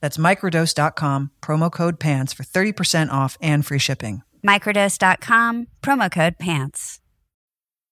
That's microdose.com, promo code PANTS for 30% off and free shipping. Microdose.com, promo code PANTS.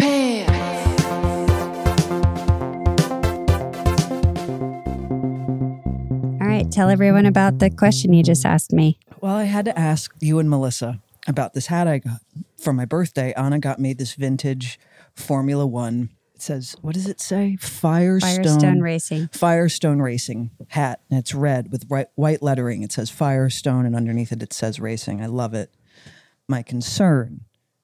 All right. Tell everyone about the question you just asked me. Well, I had to ask you and Melissa about this hat I got for my birthday. Anna got me this vintage Formula One. It says, what does it say? Firestone. Firestone Racing. Firestone Racing hat. And it's red with white, white lettering. It says Firestone, and underneath it, it says Racing. I love it. My concern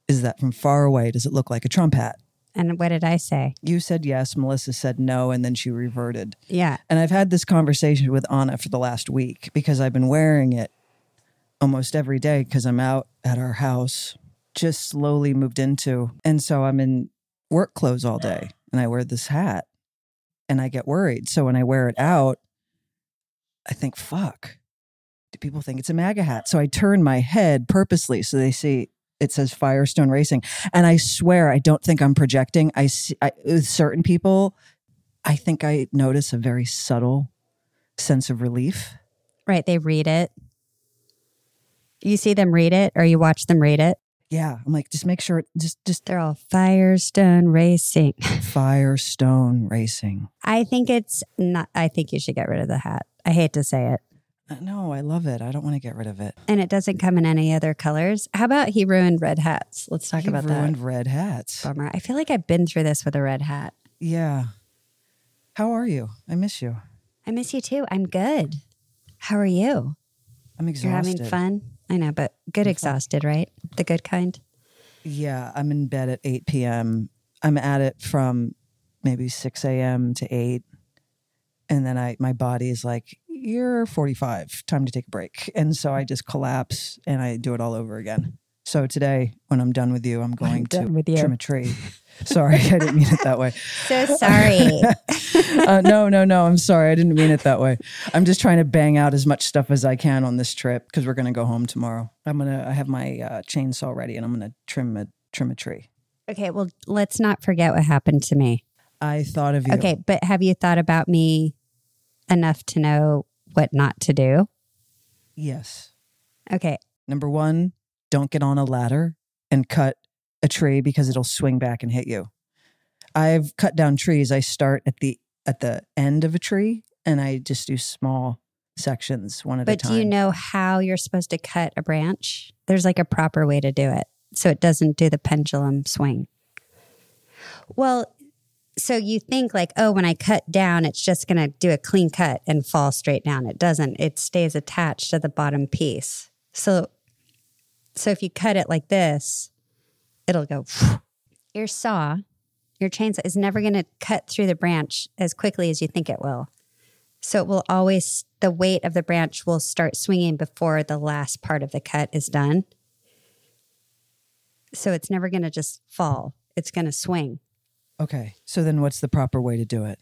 is that from far away, does it look like a Trump hat? And what did I say? You said yes, Melissa said no, and then she reverted. Yeah. And I've had this conversation with Anna for the last week because I've been wearing it almost every day because I'm out at our house, just slowly moved into. And so I'm in work clothes all day and I wear this hat and I get worried. So when I wear it out, I think, fuck, do people think it's a MAGA hat? So I turn my head purposely so they see it says Firestone Racing. And I swear, I don't think I'm projecting. I see I, with certain people, I think I notice a very subtle sense of relief. Right. They read it. You see them read it or you watch them read it. Yeah, I'm like, just make sure, it, just just They're all Firestone Racing. Firestone Racing. I think it's not, I think you should get rid of the hat. I hate to say it. Uh, No, I love it. I don't want to get rid of it. And it doesn't come in any other colors. How about he ruined red hats? Let's talk He about ruined that. Ruined red hats. Bummer. I feel like I've been through this with a red hat. Yeah. How are you? I miss you. I miss you too. I'm good. How are you? I'm exhausted. You're having fun? I know, but good exhausted, right? The good kind. Yeah, I'm in bed at 8 p.m. I'm at it from maybe 6 a.m. to 8. And then I my body is like, you're 45, time to take a break. And so I just collapse and I do it all over again. So today, when I'm done with you, I'm going to with you. trim a tree. Sorry, I didn't mean it that way. So sorry. Uh, no, no, no. I'm sorry. I didn't mean it that way. I'm just trying to bang out as much stuff as I can on this trip because we're going to go home tomorrow. I'm gonna. I have my uh, chainsaw ready and I'm gonna trim a trim a tree. okay, well, let's not forget what happened to me. I thought of you. Okay, but have you thought about me enough to know what not to do? Yes. Okay. Number one, don't get on a ladder and cut a tree because it'll swing back and hit you. I've cut down trees. I start at the at the end of a tree and I just do small sections one at a time. But do you know how you're supposed to cut a branch? There's like a proper way to do it so it doesn't do the pendulum swing. Well, so you think like, oh, when I cut down, it's just going to do a clean cut and fall straight down. It doesn't. It stays attached to the bottom piece. So, so if you cut it like this, it'll go. Your saw, your chainsaw is never going to cut through the branch as quickly as you think it will. So it will always, the weight of the branch will start swinging before the last part of the cut is done. So it's never going to just fall, it's going to swing. Okay. So then what's the proper way to do it?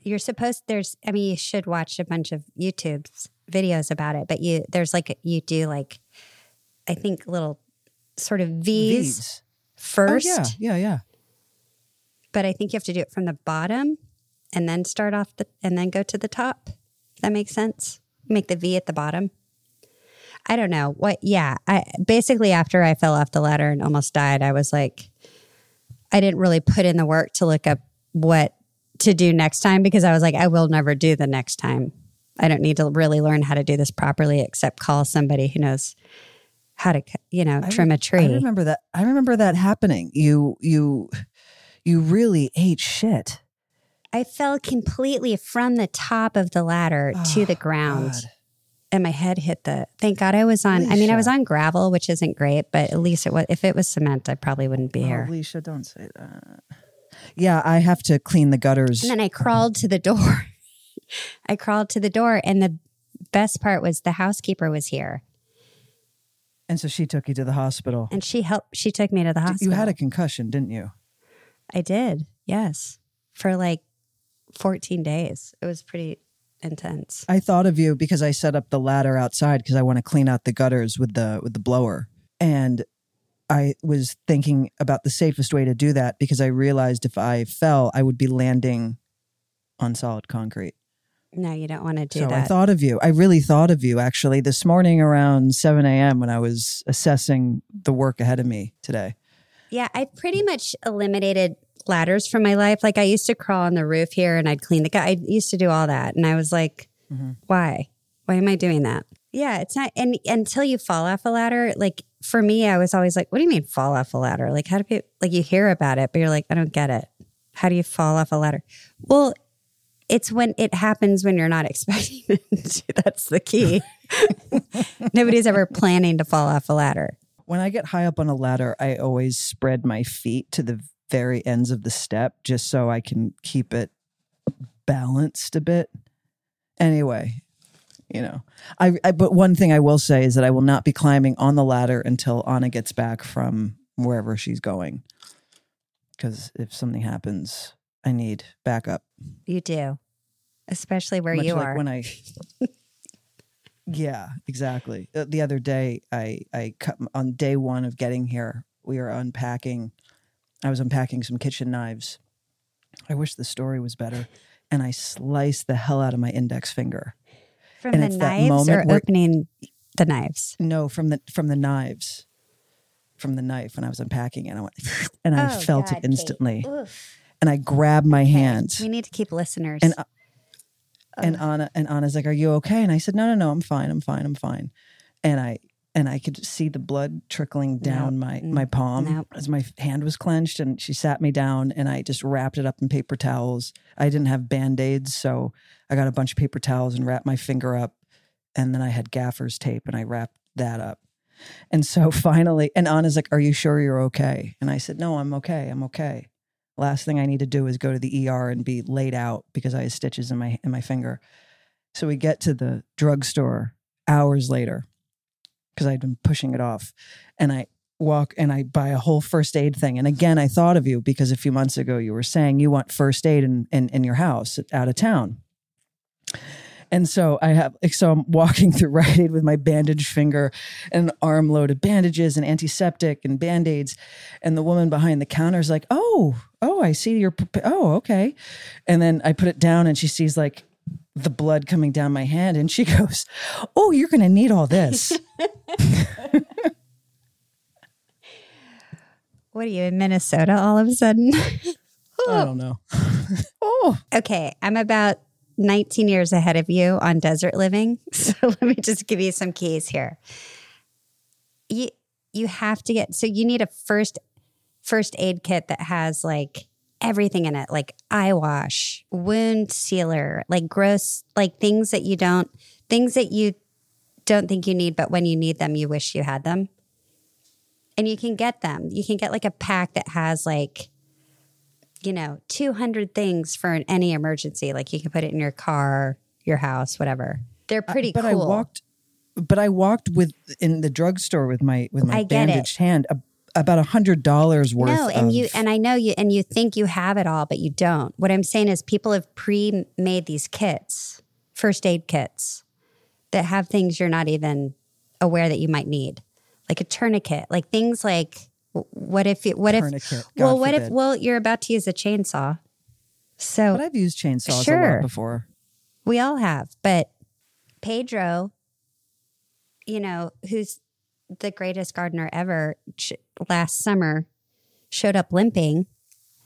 You're supposed, there's, I mean, you should watch a bunch of YouTube's videos about it, but you, there's like, you do like I think, little sort of V's, Beads. first. Oh, yeah, yeah, yeah. But I think you have to do it from the bottom and then start off the and then go to the top. That makes sense. Make the V at the bottom. I don't know what. Yeah, I basically after I fell off the ladder and almost died, I was like, I didn't really put in the work to look up what to do next time because I was like, I will never do the next time. I don't need to really learn how to do this properly, except call somebody who knows how to, you know, trim a tree. I remember that. I remember that happening. You, you, you really ate shit. I fell completely from the top of the ladder to the Oh, ground. God. And my head hit the thank god i was on i mean i was on gravel which isn't great but at least it was if it was cement i probably wouldn't be Oh, here Alicia, don't say that. Yeah, I have to clean the gutters. and then i crawled to the door i crawled to the door and the best part was the housekeeper was here And so she took you to the hospital. and she helped she took me to the hospital You had a concussion, didn't you? i did yes for like 14 days it was pretty intense I thought of you because I set up the ladder outside because I want to clean out the gutters with the with the blower. And I was thinking about the safest way to do that because I realized if I fell, I would be landing on solid concrete. no you don't want to do that. so I thought of you. I really thought of you actually this morning around 7 a.m. when I was assessing the work ahead of me today. Yeah, I pretty much eliminated ladders from my life. Like I used to crawl on the roof here and I'd clean the guy. I used to do all that. And I was like, Mm-hmm. why? Why am I doing that? Yeah, it's not and until you fall off a ladder, like for me, I was always like, what do you mean fall off a ladder? Like how do people like you hear about it, but you're like, I don't get it. How do you fall off a ladder? Well, it's when it happens when you're not expecting it. That's the key. Nobody's ever planning to fall off a ladder. When I get high up on a ladder, I always spread my feet to the very ends of the step just so I can keep it balanced a bit. Anyway, you know, I, I but one thing I will say is that I will not be climbing on the ladder until Anna gets back from wherever she's going. Because if something happens, I need backup. You do. Especially where Much you like are. when I. yeah, exactly. Uh, The other day, I I cut on day one of getting here. We were unpacking. I was unpacking some kitchen knives. I wish the story was better. And I sliced the hell out of my index finger. From And the knives or where- opening the knives? No, from the from the knives, from the knife when I was unpacking, and I went, and I Oh, felt God, it instantly. And I grabbed my hands. We need to keep listeners. And uh, and Anna and Anna's like, "Are you okay?" And I said, "No, no, no, I'm fine. I'm fine. I'm fine." And I and I could see the blood trickling down my my palm Nope. as my hand was clenched. And she sat me down, and I just wrapped it up in paper towels. I didn't have band aids, so I got a bunch of paper towels and wrapped my finger up. And then I had gaffer's tape, and I wrapped that up. And so finally, and Anna's like, "Are you sure you're okay?" And I said, "No, I'm okay. I'm okay." Last thing I need to do is go to the ER and be laid out because I had stitches in my in my finger. So we get to the drugstore hours later because I'd been pushing it off, and I walk and I buy a whole first aid thing. And again, I thought of you because a few months ago you were saying you want first aid in in, in your house out of town. And so I have, so I'm walking through Rite Aid with my bandaged finger and an armload of bandages and antiseptic and band aids. And the woman behind the counter is like, Oh, oh, I see your, oh, okay. And then I put it down and she sees like the blood coming down my hand and she goes, Oh, you're going to need all this. what are you in Minnesota all of a sudden? I don't know. oh, okay, I'm about 19 years ahead of you on desert living. So let me just give you some keys here. You you have to get so you need a first first aid kit that has like everything in it, like eye wash, wound sealer, like gross like things that you don't things that you don't think you need, but when you need them, you wish you had them. And you can get them. You can get like a pack that has like you know, 200 things for an, any emergency. Like you can put it in your car, your house, whatever. They're pretty but cool. I walked, but I walked with in the drugstore with my with my it. bandaged hand a, about a hundred dollars worth. no, and of- you and I know you and you think you have it all, but you don't. What I'm saying is people have pre-made these kits, first aid kits that have things you're not even aware that you might need. like a tourniquet, like things like what if it, what Tourniquet, if God well what if well you're about to use a chainsaw. So But I've used chainsaws a Sure. lot before. We all have, but Pedro, you know, who's the greatest gardener ever, ch- last summer showed up limping.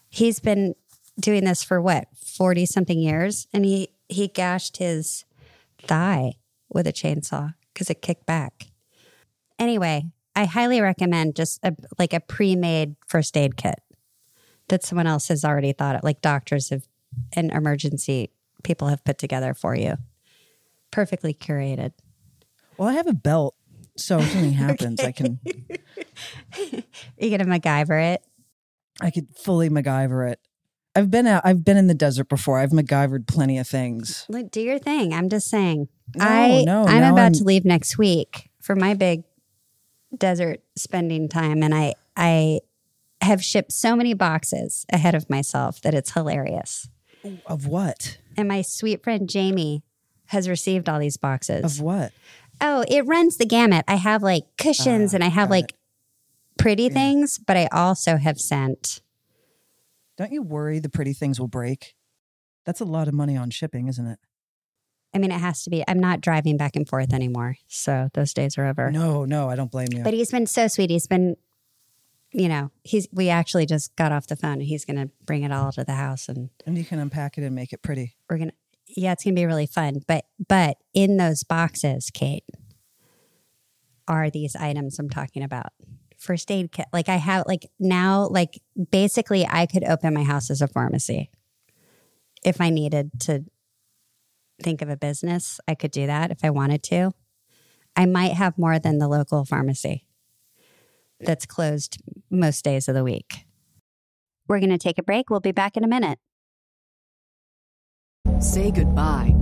He's been doing this for what, 40 something years and he he gashed his thigh with a chainsaw cuz it kicked back. Anyway, I highly recommend just a like a pre-made first aid kit that someone else has already thought of, like doctors have and emergency people have put together for you. Perfectly curated. Well, I have a belt, so if something happens, I can You gonna MacGyver it? I could fully MacGyver it. I've been out. I've been in the desert before. I've MacGyvered plenty of things. Look, do your thing. I'm just saying. No, I no, I'm about I'm- to leave next week for my big desert spending time, and I I have shipped so many boxes ahead of myself that it's hilarious. Of what? And my sweet friend Jamie has received all these boxes. Of what? Oh, it runs the gamut. I have like cushions Ah, and I have like pretty things, but I also have sent. Don't you worry the pretty things will break? That's a lot of money on shipping, isn't it? I mean, it has to be. I'm not driving back and forth anymore. So those days are over. No, no, I don't blame you. But he's been so sweet. He's been, you know, he's, we actually just got off the phone and he's going to bring it all to the house and and you can unpack it and make it pretty. we're going to, yeah, it's going to be really fun. But, but in those boxes, Kate, are these items I'm talking about. First aid kit. Like I have, like now, like basically I could open my house as a pharmacy. If I needed to think of a business, I could do that if I wanted to. I might have more than the local pharmacy that's closed most days of the week. We're going to take a break. We'll be back in a minute. Say goodbye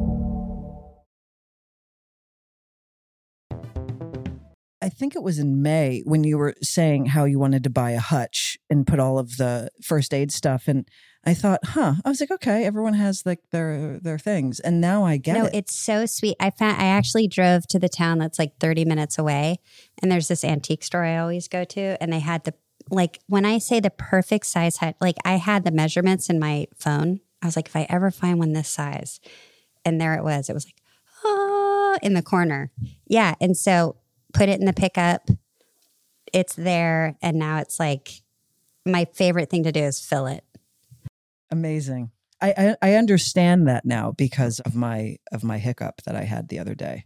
I think it was in May when you were saying how you wanted to buy a hutch and put all of the first aid stuff. And I thought, huh, I was like, okay, everyone has like their their things. And now I get no, it. it's so sweet. I found I actually drove to the town that's like 30 minutes away and there's this antique store I always go to and they had the like when I say the perfect size hut, like I had the measurements in my phone. I was like if I ever find one this size. And there it was. It was like oh in the corner. Yeah, and so put it in the pickup. It's there and now it's like my favorite thing to do is fill it. Amazing. I, I I understand that now because of my of my hiccup that I had the other day.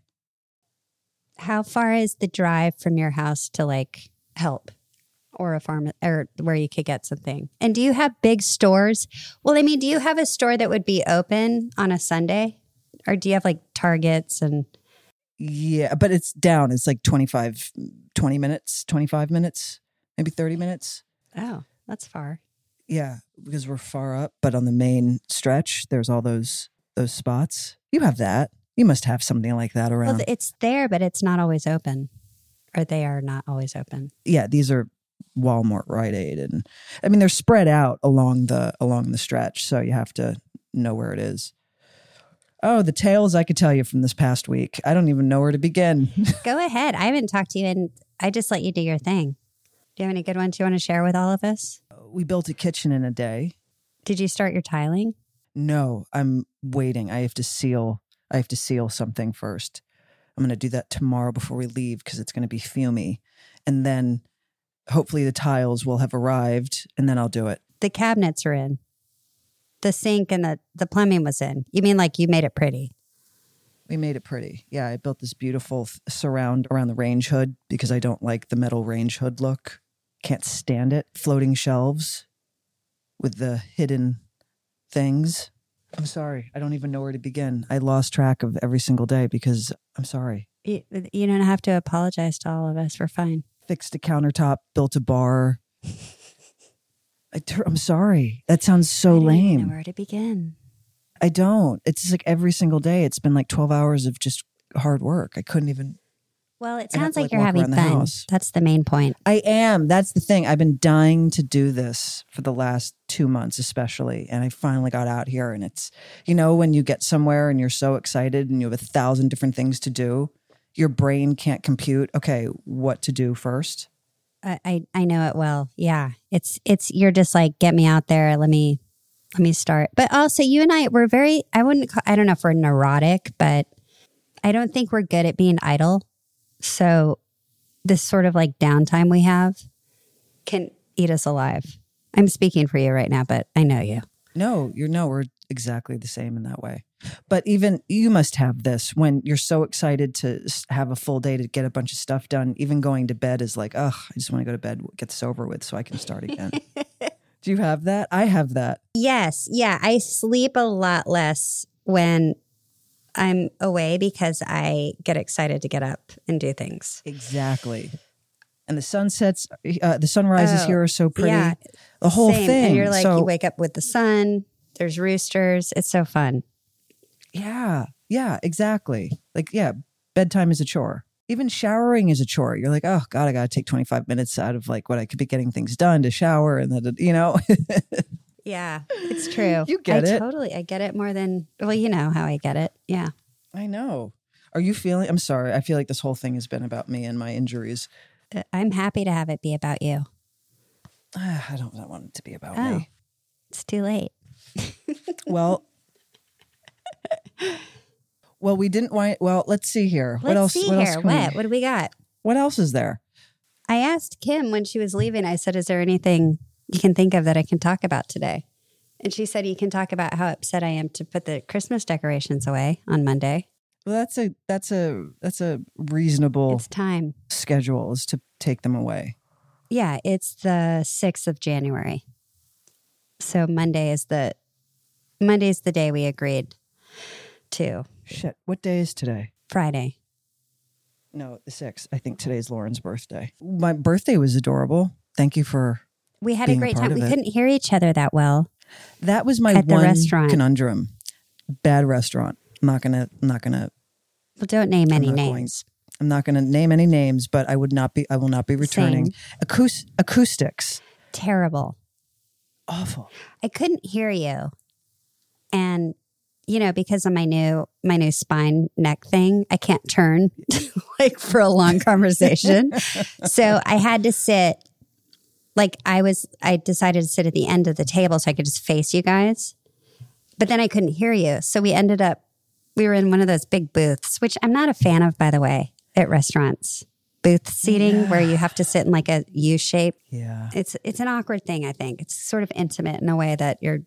How far is the drive from your house to like help or a farm or where you could get something? And do you have big stores? Well, I mean, do you have a store that would be open on a Sunday? Or do you have like Targets and Yeah, but it's down. It's like 25, 20 minutes, 25 minutes, maybe 30 minutes. oh, that's far. Yeah, because we're far up, but on the main stretch, there's all those those spots. You have that. You must have something like that around. Well, it's there, but it's not always open. Or they are not always open. yeah, these are Walmart, Rite Aid, and I mean they're spread out along the along the stretch, so you have to know where it is. Oh, the tales I could tell you from this past week. I don't even know where to begin. Go ahead. I haven't talked to you and I just let you do your thing. Do you have any good ones you want to share with all of us? we built a kitchen in a day. Did you start your tiling? No, I'm waiting. I have to seal. I have to seal something first. I'm going to do that tomorrow before we leave because it's going to be fumy, and then hopefully the tiles will have arrived, and then I'll do it. The cabinets are in. The sink and the, the plumbing was in. You mean like you made it pretty? We made it pretty. Yeah, I built this beautiful surround around the range hood because I don't like the metal range hood look. Can't stand it. Floating shelves with the hidden things. I'm sorry. I don't even know where to begin. I lost track of every single day because I'm sorry. You, you don't have to apologize to all of us. We're fine. Fixed a countertop, built a bar, I ter- I'm sorry. That sounds so I don't even lame. know where to begin. I don't. It's just like every single day. It's been like 12 hours of just hard work. I couldn't even. Well, it sounds like like, you're having fun. That's the main point. I am. That's the thing. I've been dying to do this for the last two months, especially. And I finally got out here. And it's, you know, when you get somewhere and you're so excited and you have a thousand different things to do, your brain can't compute, okay, what to do first. I, I know it well. Yeah, it's it's you're just like get me out there. Let me let me start. But also, you and I we're very. I wouldn't. Call, I don't know if we're neurotic, but I don't think we're good at being idle. So this sort of like downtime we have can eat us alive. I'm speaking for you right now, but I know you. No, you're no, we're exactly the same in that way. But even you must have this when you're so excited to have a full day to get a bunch of stuff done. Even going to bed is like, oh, I just want to go to bed, get this over with so I can start again. Do you have that? I have that. Yes. Yeah. I sleep a lot less when I'm away because I get excited to get up and do things. Exactly. And the sunsets, uh, the sunrises Oh, here are so pretty. yeah. the whole Same. thing. And you're like, so, you wake up with the sun, there's roosters. It's so fun. Yeah, yeah, exactly. Like, yeah, bedtime is a chore. Even showering is a chore. You're like, oh God, I got to take 25 minutes out of like what I could be getting things done to shower. And then, you know, Yeah, it's true. You get I it. Totally. I get it more than, well, you know how I get it. Yeah. I know. Are you feeling? I'm sorry. I feel like this whole thing has been about me and my injuries. Uh, I'm happy to have it be about you. I don't, I don't want it to be about Oh. me. It's too late. Well, well, we didn't want. Well, let's see here. what Let's else? see what else here. we- What? What do we got? what else is there? I asked Kim when she was leaving, I said, Is there anything you can think of that I can talk about today? And she said, You can talk about how upset I am to put the Christmas decorations away on Monday. Well, that's a that's a that's a reasonable It's time. schedule is to take them away. Yeah, it's the 6th of January. So Monday is the Monday's the day we agreed to. Shit, what day is today? Friday. No, the sixth. I think today's Lauren's birthday. My birthday was adorable. Thank you for We had a a great part time. We it. couldn't hear each other that well. that was my At the one restaurant. conundrum. Bad restaurant. I'm not gonna I'm not gonna Well, don't name any not going- names. I'm not gonna name any names, but I would not be I will not be returning. Acoust- acoustics. Terrible. Awful. I couldn't hear you. And you know, because of my new my new spine neck thing, I can't turn like for a long conversation. so I had to sit like I was I decided to sit at the end of the table so I could just face you guys. But then I couldn't hear you. So we ended up we were in one of those big booths, which I'm not a fan of by the way, at restaurants. Booth seating where you have to sit in like a U shape. Yeah. It's it's an awkward thing, I think. It's sort of intimate in a way that you're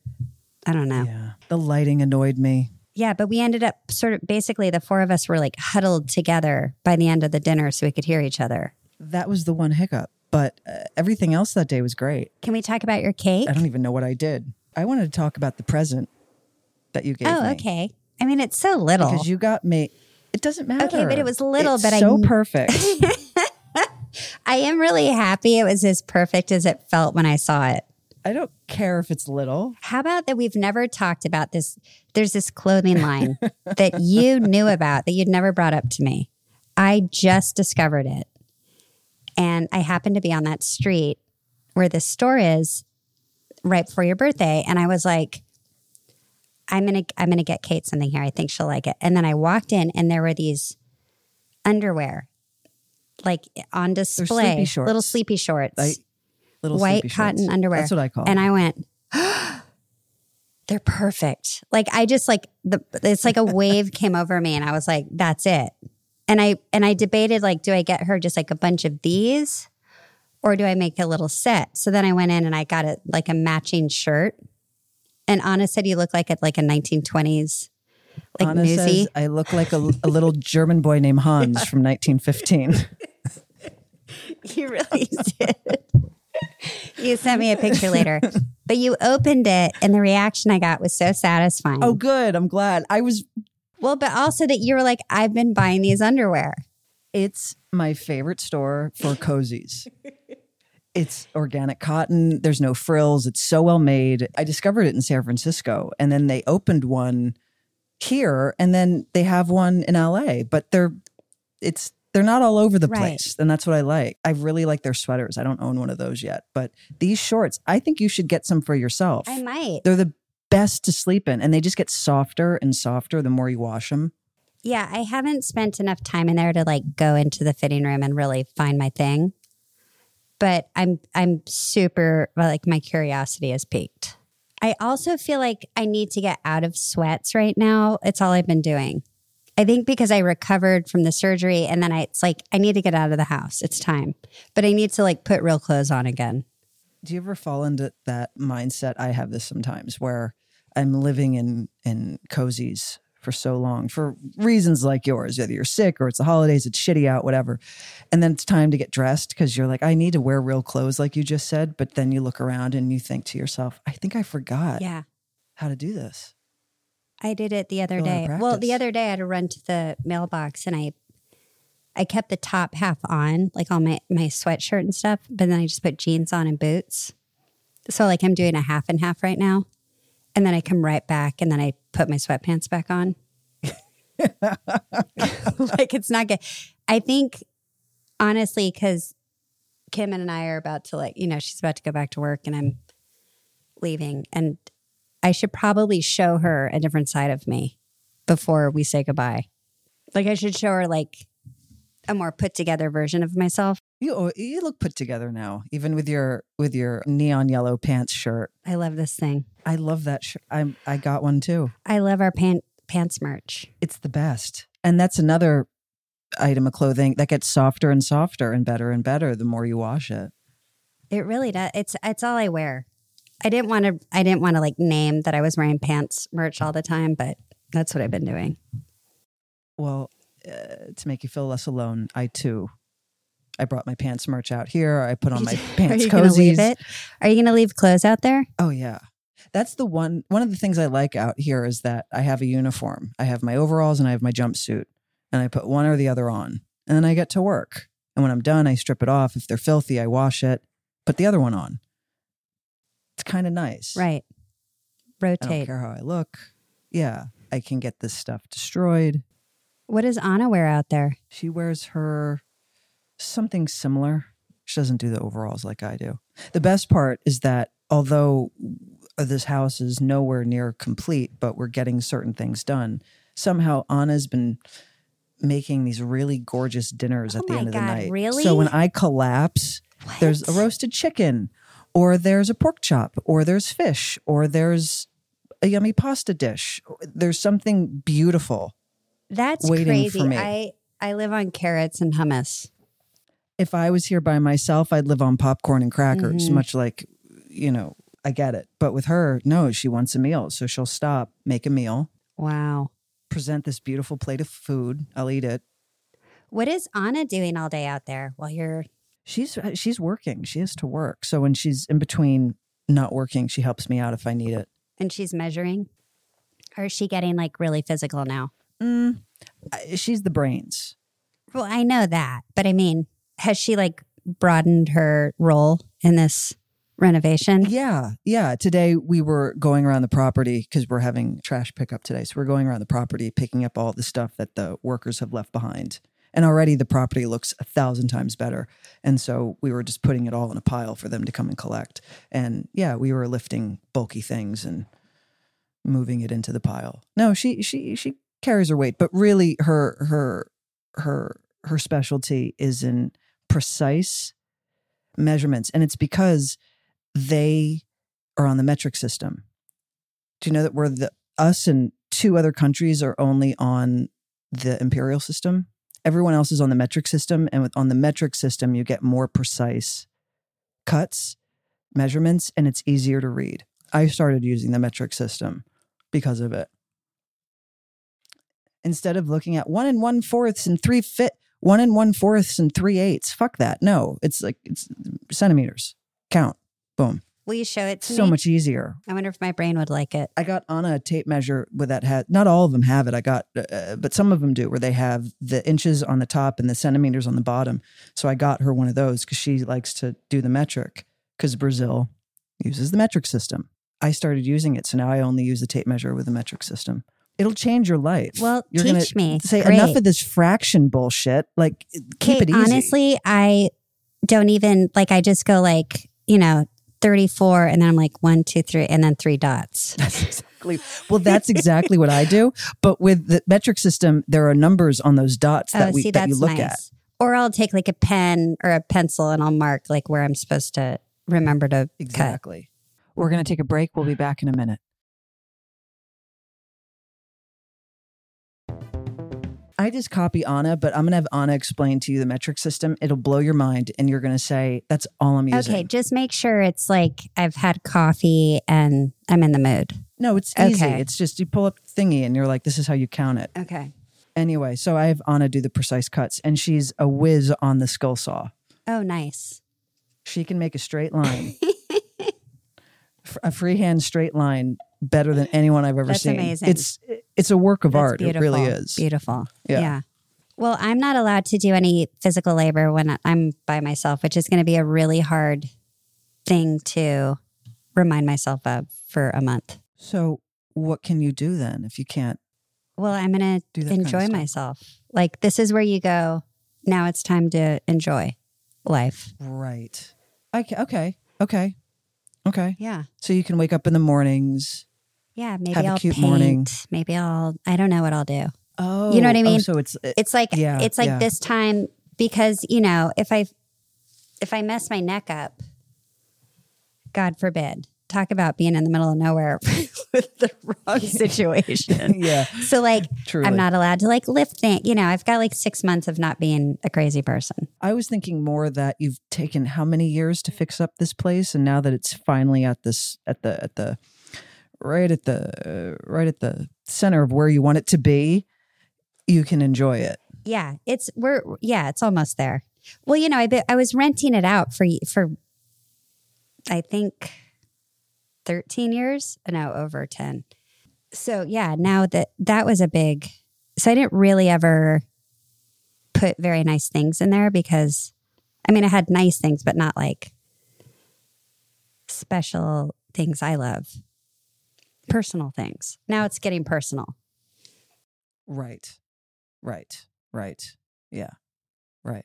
I don't know. Yeah. The lighting annoyed me. Yeah, but we ended up sort of basically the four of us were like huddled together by the end of the dinner so we could hear each other. That was the one hiccup. But uh, everything else that day was great. Can we talk about your cake? I don't even know what I did. I wanted to talk about the present that you gave me. Oh, me. okay. I mean, it's so little. Because you got me. It doesn't matter. Okay, but it was little, It's but I so perfect. I am really happy it was as perfect as it felt when I saw it. I don't care if it's little. How about that we've never talked about this? There's this clothing line that you knew about that you'd never brought up to me. I just discovered it. And I happened to be on that street where this store is right before your birthday. And I was like, I'm gonna I'm gonna get Kate something here. I think she'll like it. And then I walked in and there were these underwear like on display. sleepy. Little sleepy shorts. I- Little white cotton shorts. underwear. That's what I call. And. I went, they're perfect. Like I just like the it's like a wave came over me and I was like, that's it. And I and I debated like, do I get her just like a bunch of these or do I make a little set? So then I went in and I got it like a matching shirt. And Anna said you look like a like a 1920s like Anna newsy. says I look like a, a little German boy named Hans from 1915. You really did. You sent me a picture later. But you opened it and the reaction I got was so satisfying. oh, good. I'm glad. I was. Well, but also that you were like, I've been buying these underwear. It's my favorite store for cozies. It's organic cotton. There's no frills. It's so well made. I discovered it in San Francisco and then they opened one here and then they have one in LA, but they're it's they're not all over the Right. place. And that's what I like. I really like their sweaters. I don't own one of those yet, but these shorts, I think you should get some for yourself. I might. They're the best to sleep in and they just get softer and softer the more you wash them. Yeah, I haven't spent enough time in there to like go into the fitting room and really find my thing. But I'm I'm super like my curiosity has peaked. I also feel like I need to get out of sweats right now. It's all I've been doing. I think because I recovered from the surgery and then I it's like I need to get out of the house. It's time. But I need to like put real clothes on again. Do you ever fall into that mindset? I have this sometimes where I'm living in in cozies for so long for reasons like yours. Either you're sick or it's the holidays, it's shitty out, whatever. And then it's time to get dressed because you're like, I need to wear real clothes, like you just said. But then you look around and you think to yourself, I think I forgot Yeah. how to do this. I did it the other Still out of day. Well, the other day I had to run to the mailbox and I I kept the top half on, like all my my sweatshirt and stuff, but then I just put jeans on and boots. So like I'm doing a half and half right now. And then I come right back and then I put my sweatpants back on. like it's not good. I think honestly cuz Kim and I are about to like, you know, she's about to go back to work and I'm leaving and I should probably show her a different side of me before we say goodbye. Like I should show her like a more put together version of myself. You you look put together now, even with your with your neon yellow pants shirt. I love this thing. I love that shirt. I I got one too. I love our pant pants merch. It's the best. And that's another item of clothing that gets softer and softer and better and better the more you wash it. It really does. It's it's all I wear. I didn't want to I didn't want to like name that I was wearing pants merch all the time, but that's what I've been doing. Well, uh, to make you feel less alone, I too. I brought my pants merch out here. I put on my Are pants you going to leave cozies. it? Are you going to leave clothes out there? Oh yeah. That's the one one of the things I like out here is that I have a uniform. I have my overalls and I have my jumpsuit. And I put one or the other on. And then I get to work. And when I'm done, I strip it off. If they're filthy, I wash it, put the other one on. It's kind of nice. Right. I don't Rotate. care how I look. Yeah, I can get this stuff destroyed. What does Anna wear out there? She wears her something similar. She doesn't do the overalls like I do. The best part is that although this house is nowhere near complete, but we're getting certain things done, somehow Anna's been making these really gorgeous dinners at Oh the my end of the night. really? So when I collapse, there's a roasted chicken, or there's a pork chop, or there's fish, or there's a yummy pasta dish. There's something beautiful. That's waiting crazy. I I live on carrots and hummus. if I was here by myself, I'd live on popcorn and crackers, Mhm. much like, you know, I get it. But with her, no, she wants a meal. So she'll stop, make a meal, Wow. present this beautiful plate of food. I'll eat it. What is Anna doing all day out there while you're She's she's working. She has to work. So when she's in between not working, she helps me out if I need it. and she's measuring? Or is she getting like really physical now? Mm, she's the brains. Well, I know that, but I mean, has she like broadened her role in this renovation? Yeah, yeah. Today we were going around the property because we're having trash pickup today. So we're going around the property, picking up all the stuff that the workers have left behind. And already the property looks a thousand times better. And so we were just putting it all in a pile for them to come and collect. And yeah, we were lifting bulky things and moving it into the pile. No, she she she carries her weight, but really her her her her specialty is in precise measurements. And it's because they are on the metric system. Do you know that we're the us and two other countries are only on the imperial system? Everyone else is on the metric system, and with, on the metric system, you get more precise cuts, measurements, and it's easier to read. I started using the metric system because of it. Instead of looking at one and one fourths and three fit, one and one fourths and three eighths. Fuck that. No, it's like it's centimeters. Count. Boom. Will you show it to so me? much easier. I wonder if my brain would like it. I got on a tape measure with that hat. Not all of them have it. I got, uh, but some of them do, where they have the inches on the top and the centimeters on the bottom. So I got her one of those because she likes to do the metric. Because Brazil uses the metric system. I started using it, so now I only use the tape measure with the metric system. It'll change your life. Well, You're teach me. Say Great. enough of this fraction bullshit. Like, keep it easy. honestly, I don't even like. I just go like you know thirty-four, and then I'm like one, two, three, and then three dots. That's exactly. Well, that's exactly what I do. But with the metric system, there are numbers on those dots that oh, we see, that you look nice. at. Or I'll take like a pen or a pencil, and I'll mark like where I'm supposed to remember to cut. Exactly. We're going to take a break. We'll be back in a minute. I just copy Anna, but I'm to have Anna explain to you the metric system. It'll blow your mind, and you're to say, That's all I'm using. Okay, just make sure it's like I've had coffee and I'm in the mood. No, it's easy. Okay. It's just you pull up thingy, and you're like, This is how you count it. Okay. Anyway, so I have Anna do the precise cuts, and she's a whiz on the skill saw. Oh, nice. She can make a straight line, a freehand straight line, better than anyone I've ever That's seen. amazing. It's it's a work of That's art. Beautiful. It really is. Beautiful. Yeah. Yeah. Well, I'm not allowed to do any physical labor when I'm by myself, which is going to be a really hard thing to remind myself of for a month. So, what can you do then if you can't? Well, I'm going to that kind of enjoy myself. Like, this is where you go. Now it's time to enjoy life. Right. Okay. Okay. Okay. Okay. Yeah. So you can wake up in the mornings. Yeah. Maybe Have a I'll cute paint. morning. Maybe I'll, I don't know what I'll do. Oh, You know what I oh, mean? so it's uh, It's like, Yeah, it's like yeah. this time because, you know, if I, if I mess my neck up, God forbid, talk about being in the middle of nowhere with the wrong situation. yeah. So like Truly. I'm not allowed to like lift things. You know, I've got like six months of not being a crazy person. I was thinking more that you've taken how many years to fix up this place, and now that it's finally at this at the at the right at the uh, right at the center of where you want it to be, you can enjoy it. Yeah, it's we're yeah, it's almost there. Well, you know, I I was renting it out for for I think 13 years, no, over 10. So, yeah, now that that was a big so I didn't really ever put very nice things in there because I mean, I had nice things but not like special things I love. Personal things. Now it's getting personal. Right, right, right. Yeah, right.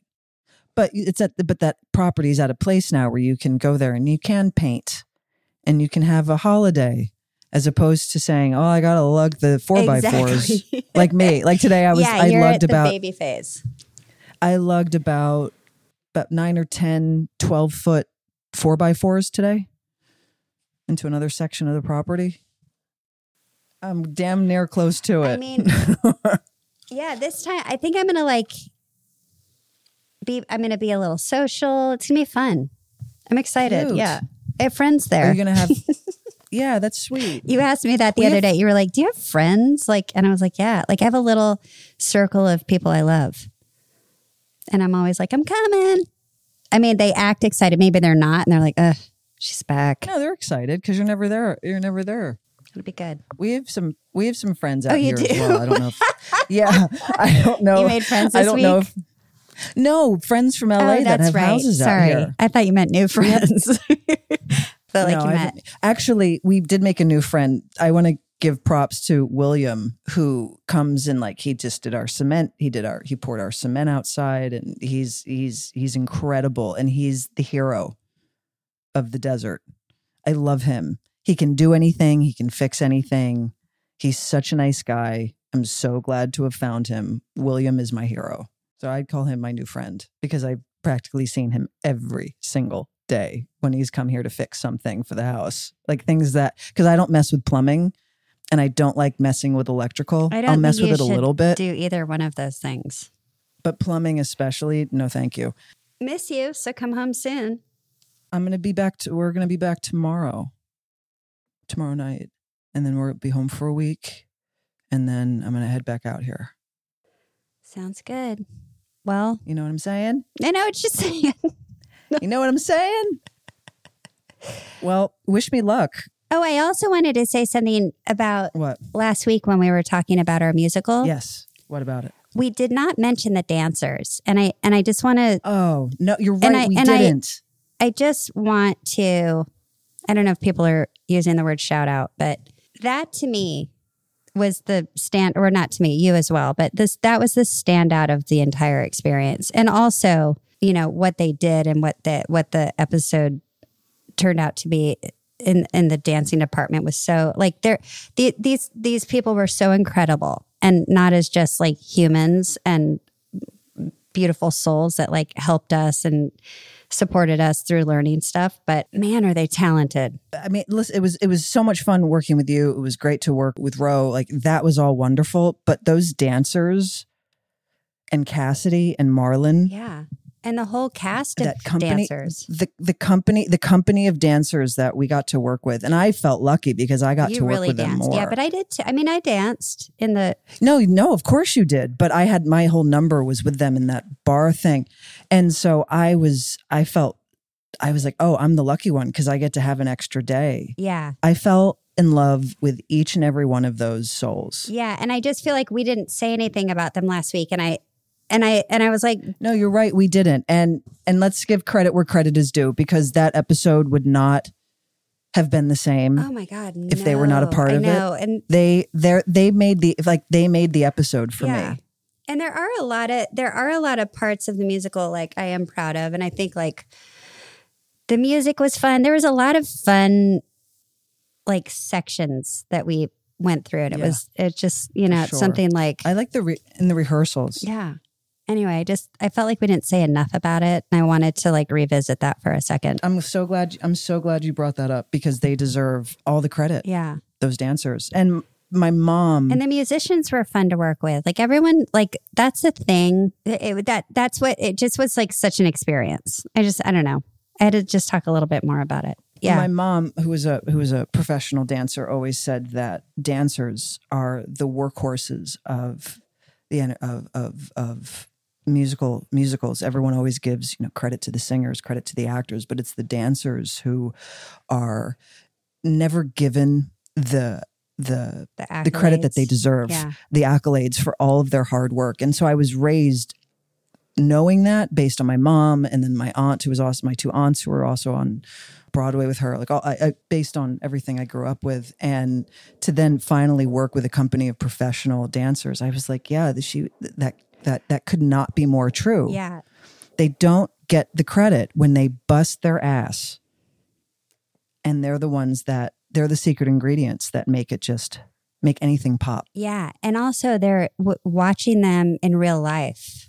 But it's at the, but that property is at a place now where you can go there and you can paint, and you can have a holiday, as opposed to saying, "Oh, I gotta lug the four by fours." Exactly. Like me, like today, I was yeah, I lugged about baby phase. I lugged about about nine or 10, 12 foot four by fours today into another section of the property. I'm damn near close to it. I mean, yeah, this time I think I'm gonna like be. I'm gonna be a little social. It's gonna be fun. I'm excited. Cute. Yeah, I have friends Are there. You're gonna have? yeah, that's sweet. you asked me that the We other have- day. You were like, "Do you have friends?" Like, and I was like, "Yeah." Like, I have a little circle of people I love, and I'm always like, "I'm coming." I mean, they act excited. Maybe they're not, and they're like, "Ugh, she's back." No, they're excited because you're never there. You're never there. It'll be good. We have some. We have some friends out Oh, you here as do? well. I don't know. If, yeah, I don't know. You made friends I don't know if. No, friends from LA oh, that that's have right. houses out Sorry, here. I thought you meant new friends. Felt like No, you haven't- Actually, we did make a new friend. I want to give props to William, who comes in like he just did our cement. He did our he poured our cement outside, and he's he's he's incredible, and he's the hero of the desert. I love him. He can do anything. He can fix anything. He's such a nice guy. I'm so glad to have found him. William is my hero. So I'd call him my new friend because I've practically seen him every single day when he's come here to fix something for the house. Like things that, because I don't mess with plumbing and I don't like messing with electrical. I don't I'll mess with it a little bit, Do either one of those things. but plumbing especially, no thank you. Miss you, so come home soon. I'm going to be back to, we're going to be back tomorrow, tomorrow night. And then we'll be home for a week. And then I'm to head back out here. Sounds good. Well, You know what I'm saying? I know what you're saying. You know what I'm saying? Well, wish me luck. Oh, I also wanted to say something about What? last week when we were talking about our musical. Yes. What about it? We did not mention the dancers. And I and I just want to Oh, no, you're right. I- we and didn't. I just want to I don't know if people are using the word shout out, but that to me was the stand or not to me, you as well, but this that was the standout of the entire experience. And also, you know, what they did and what the what the episode turned out to be in in the dancing department was so like they're the, these these people were so incredible and not as just like humans and beautiful souls that like helped us and supported us through learning stuff but man are they talented I mean, listen, it was it was so much fun working with you. It was great to work with Ro. Like that was all wonderful. But those dancers and Cassidy and Marlon, yeah and the whole cast of company, dancers the the company, the company of dancers that we got to work with, and I felt lucky because I got you to work really with them danced more. yeah but i did too. i mean i danced in the No, no, of course you did. But I had my whole number was with them in that bar thing. And so I was, I felt, I was like, oh, I'm the lucky one because I get to have an extra day. yeah I fell in love with each and every one of those souls. yeah and i just feel like we didn't say anything about them last week and i and i and i was like No, you're right. We didn't. And and let's give credit where credit is due because that episode would not have been the same. oh my god If they were not a part I of it. know. and they they they made the like they made the episode for Yeah. me. And there are a lot of there are a lot of parts of the musical like I am proud of and I think like the music was fun. There was a lot of fun like sections that we went through and it Yeah. was it just, you know, sure. something like I like the re- in the rehearsals. yeah. Anyway, I just I felt like we didn't say enough about it and I wanted to like revisit that for a second. I'm so glad I'm so glad you brought that up because they deserve all the credit. Yeah. Those dancers. And my mom And the musicians were fun to work with. Like everyone, like that's the thing. It, it- that that's what it just was like such an experience. I just I don't know. I had to just talk a little bit more about it. Yeah, My mom, who was a who was a professional dancer, always said that dancers are the workhorses of the of of of musical musicals. Everyone always gives you know credit to the singers, credit to the actors, but it's the dancers who are never given the the the, the credit that they deserve, Yeah. the accolades for all of their hard work. And so I was raised knowing that based on my mom and then my aunt, who was also my two aunts who were also on Broadway with her, like all, I, I, based on everything I grew up with. And to then finally work with a company of professional dancers, I was like, yeah, she, that, that, that could not be more true. Yeah, They don't get the credit when they bust their ass. And they're the ones that, they're the secret ingredients that make it just make anything pop. yeah, and also they're w- watching them in real life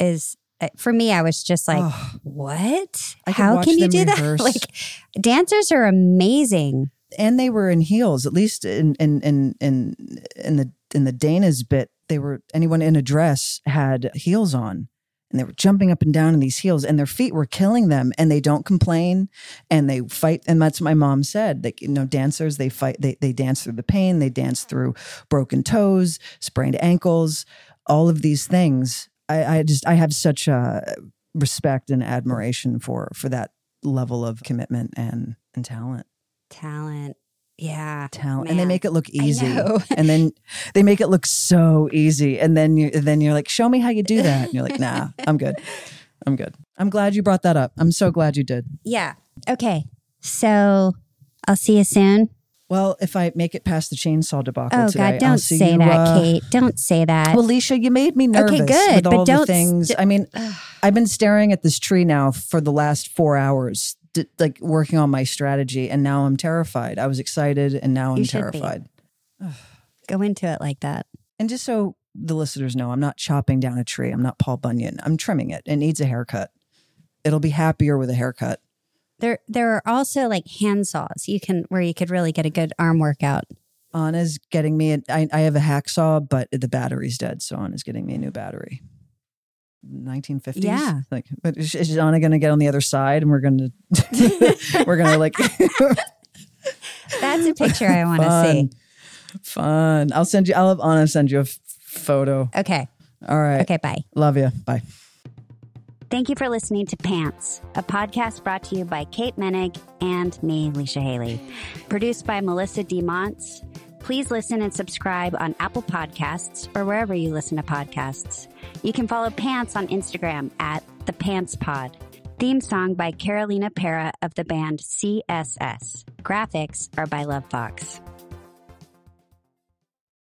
is uh, for me. I was just like, Oh. what? How can you do rehearse. that? Like dancers are amazing. and they were in heels at least in in in in in the in the Dana's bit they were anyone in a dress had heels on and they were jumping up and down in these heels and their feet were killing them and they don't complain and they fight and that's what my mom said that you know dancers they fight they they dance through the pain they dance through broken toes sprained ankles all of these things I, I just I have such a respect and admiration for for that level of commitment and and talent Talent. Yeah. talent and they make it look easy and then they make it look so easy and then you then you're like show me how you do that and you're like nah i'm good i'm good i'm glad you brought that up i'm so glad you did Yeah. Okay. So I'll see you soon. well if i make it past the chainsaw debacle Oh today God, don't say you, that, uh, Kate. Don't say that. well leisha you made me nervous good, with but all the don't things st- i mean i've been staring at this tree now for the last four hours d- like working on my strategy and now i'm terrified i was excited and now i'm You terrified Go into it like that. And just so the listeners know, I'm not chopping down a tree. I'm not Paul Bunyan. I'm trimming it. It needs a haircut. It'll be happier with a haircut. There there are also like hand saws you can where you could really get a good arm workout. Anna's getting me. A, I, I have a hacksaw, but the battery's dead. So Anna's getting me a new battery. 1950s. Yeah. Like, but is, is Anna going to get on the other side, and we're going to we're going to like That's a picture I want to see. fun, fun. I'll send you. I'll have Anna send you a f- photo. Okay. All right. Okay, bye. Love you. Bye. Thank you for listening to Pants, a podcast brought to you by Kate Moennig and me, Leisha Hailey. Produced by Melissa DeMonts. Please listen and subscribe on Apple Podcasts or wherever you listen to podcasts. You can follow Pants on Instagram at the Pants Pod. Theme song by Carolina Parra of the band CSS. Graphics are by Lovefoxxx.